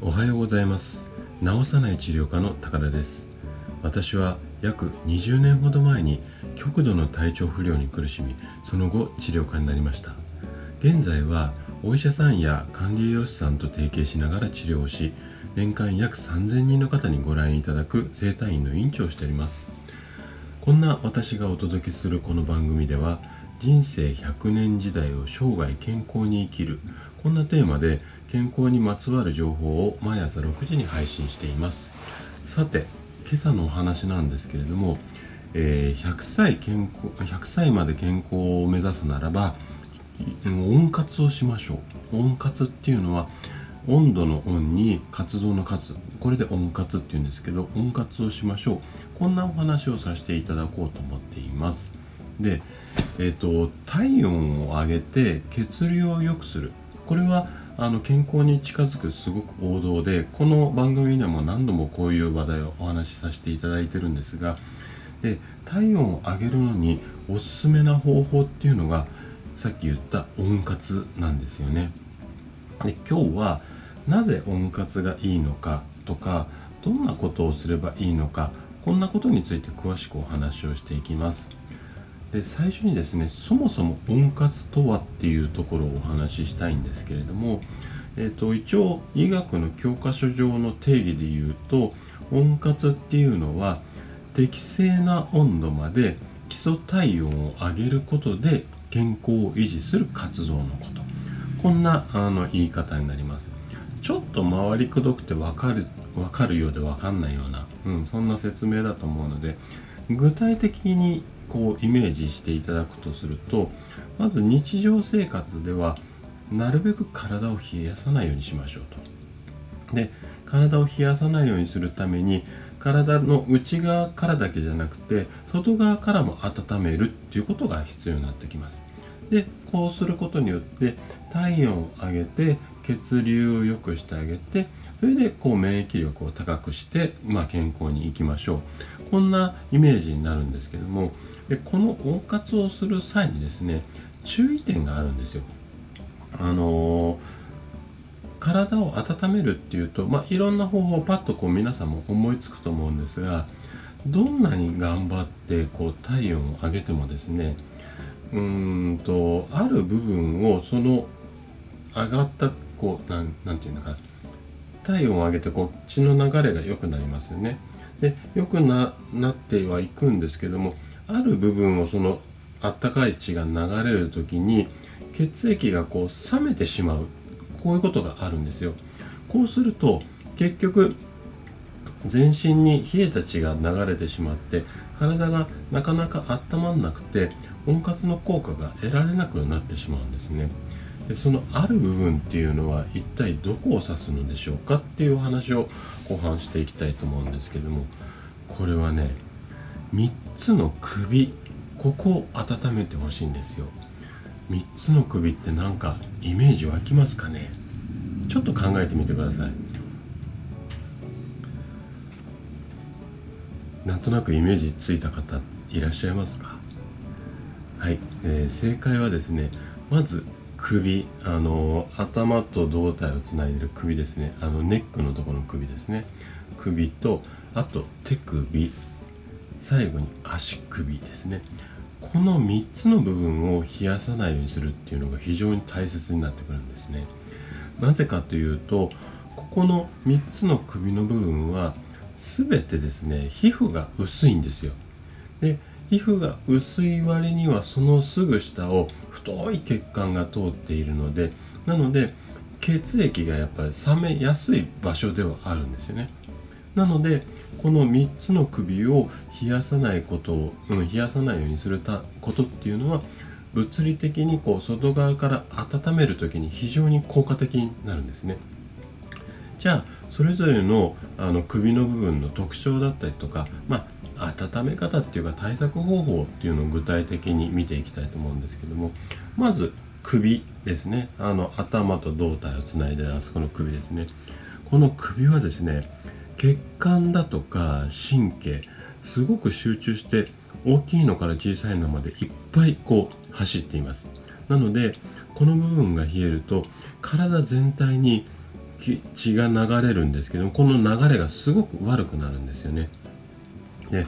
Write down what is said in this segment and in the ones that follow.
おはようございます。治さない治療科の高田です。私は約20年ほど前に極度の体調不良に苦しみその後治療科になりました。現在はお医者さんや管理栄養士さんと提携しながら治療をし年間約3000人の方にご覧いただく整体院の院長をしております。こんな私がお届けするこの番組では人生100年時代を生涯健康に生きる。こんなテーマで健康にまつわる情報を毎朝6時に配信しています。さて今朝のお話なんですけれども、えー、100歳健康100歳まで健康を目指すならば温活をしましょう。温活っていうのは温度の温に活動の活これで温活っていうんですけど温活をしましょう。こんなお話をさせていただこうと思っています。でえーと、体温を上げて血流を良くする。これはあの健康に近づくすごく王道でこの番組でも何度もこういう話題をお話しさせていただいてるんですがで体温を上げるのにおすすめな方法っていうのがさっき言った温活なんですよね。で今日はなぜ温活がいいのかとかどんなことをすればいいのかこんなことについて詳しくお話をしていきます。で最初にですねそもそも温活とはっていうところをお話ししたいんですけれども、えーと、一応医学の教科書上の定義で言うと温活っていうのは適正な温度まで基礎体温を上げることで健康を維持する活動のこと。こんなあの言い方になります。ちょっと回りくどくて分かる分かるようで分かんないような、うん、そんな説明だと思うので具体的にこうイメージしていただくとするとまず日常生活ではなるべく体を冷やさないようにしましょうと。で体を冷やさないようにするために体の内側からだけじゃなくて外側からも温めるっていうことが必要になってきます。でこうすることによって体温を上げて血流を良くしてあげてそれでこう免疫力を高くして、まあ、健康にいきましょう。こんなイメージになるんですけどもでこの温活をする際にですね注意点があるんですよ。あのー、体を温めるっていうと、まあ、いろんな方法をパッとこう皆さんも思いつくと思うんですがどんなに頑張ってこう体温を上げてもですねうーんとある部分をその上がったこうなんなんていうのかな体温を上げてこう血の流れが良くなりますよね。で良くななってはいくんですけどもある部分をそのあったかい血が流れる時に血液がこう冷めてしまうこういうことがあるんですよ。こうすると結局全身に冷えた血が流れてしまって体がなかなか温まんなくて温活の効果が得られなくなってしまうんですね。でそのある部分っていうのは一体どこを指すのでしょうかっていうお話を後半していきたいと思うんですけどもこれはね3つの首ここを温めてほしいんですよ。3つの首ってなんかイメージ湧きますかね？ちょっと考えてみてください。なんとなくイメージついた方いらっしゃいますか？はい、えー、正解はですねまず首あの頭と胴体をつないでる首ですね。あのネックのところの首ですね。首とあと手首。最後に足首ですね。この3つの部分を冷やさないようにするっていうのが非常に大切になってくるんですね。なぜかというとここの3つの首の部分は全てですね皮膚が薄いんですよ。で皮膚が薄い割にはそのすぐ下を太い血管が通っているのでなので血液がやっぱり冷めやすい場所ではあるんですよね。なのでこの3つの首を冷やさないことを、うん、冷やさないようにするたことっていうのは物理的にこう外側から温める時に非常に効果的になるんですね。じゃあそれぞれのあの首の部分の特徴だったりとか、まあ、温め方っていうか対策方法っていうのを具体的に見ていきたいと思うんですけどもまず首ですね。あの頭と胴体をつないであそこの首ですね。この首はですね血管だとか神経すごく集中して大きいのから小さいのまでいっぱいこう走っています。なのでこの部分が冷えると体全体に血が流れるんですけどこの流れがすごく悪くなるんですよね。で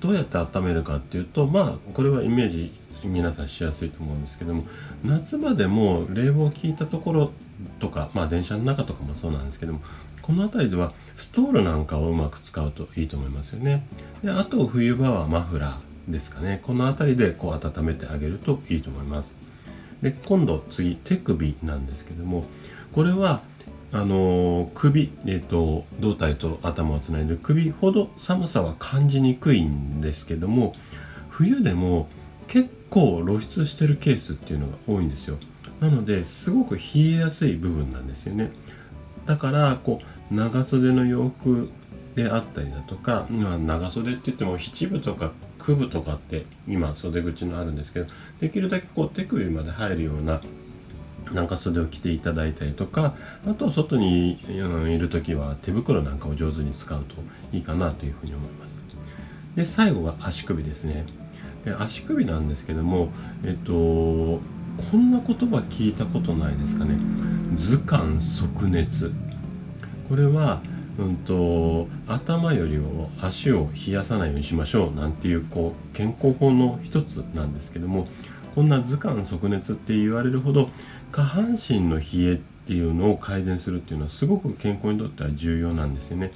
どうやって温めるかっていうとまあこれはイメージ皆さんしやすいと思うんですけども夏場でも冷房を効いたところとかまあ電車の中とかもそうなんですけどもこの辺りではストールなんかをうまく使うといいと思いますよね。であと冬場はマフラーですかね。この辺りでこう温めてあげるといいと思います。で今度次手首なんですけどもこれはあの、首、えーと、胴体と頭をつないで首ほど寒さは感じにくいんですけども冬でも結構露出してるケースっていうのが多いんですよ。なのですごく冷えやすい部分なんですよね。だからこう長袖の洋服であったりだとか、まあ、長袖って言っても七分とか九分とかって今袖口のあるんですけどできるだけこう手首まで入るような長袖を着ていただいたりとかあと外に、いる時は手袋なんかを上手に使うといいかなというふうに思います。で最後が足首ですね。で足首なんですけどもえっとこんな言葉聞いたことないですかね。図鑑即熱。これはうんと、頭よりも足を冷やさないようにしましょうなんていうこう健康法の一つなんですけどもこんな図鑑即熱って言われるほど下半身の冷えっていうのを改善するっていうのはすごく健康にとっては重要なんですよね。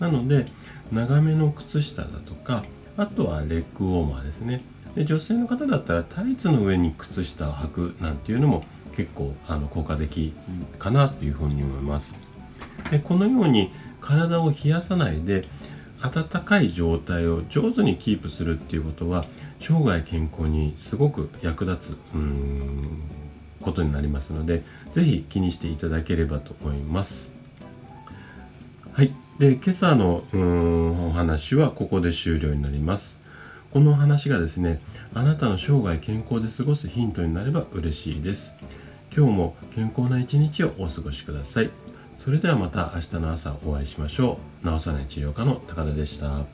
なので長めの靴下だとかあとはレッグウォーマーですね。で女性の方だったらタイツの上に靴下を履くなんていうのも結構あの効果的かなというふうに思います。でこのように体を冷やさないで温かい状態を上手にキープするっていうことは生涯健康にすごく役立つうんことになりますので是非気にしていただければと思います。はい。で今朝のうんお話はここで終了になります。この話がですねあなたの生涯健康で過ごすヒントになれば嬉しいです。今日も健康な一日をお過ごしください。それではまた明日の朝お会いしましょう。治さない治療科の高田でした。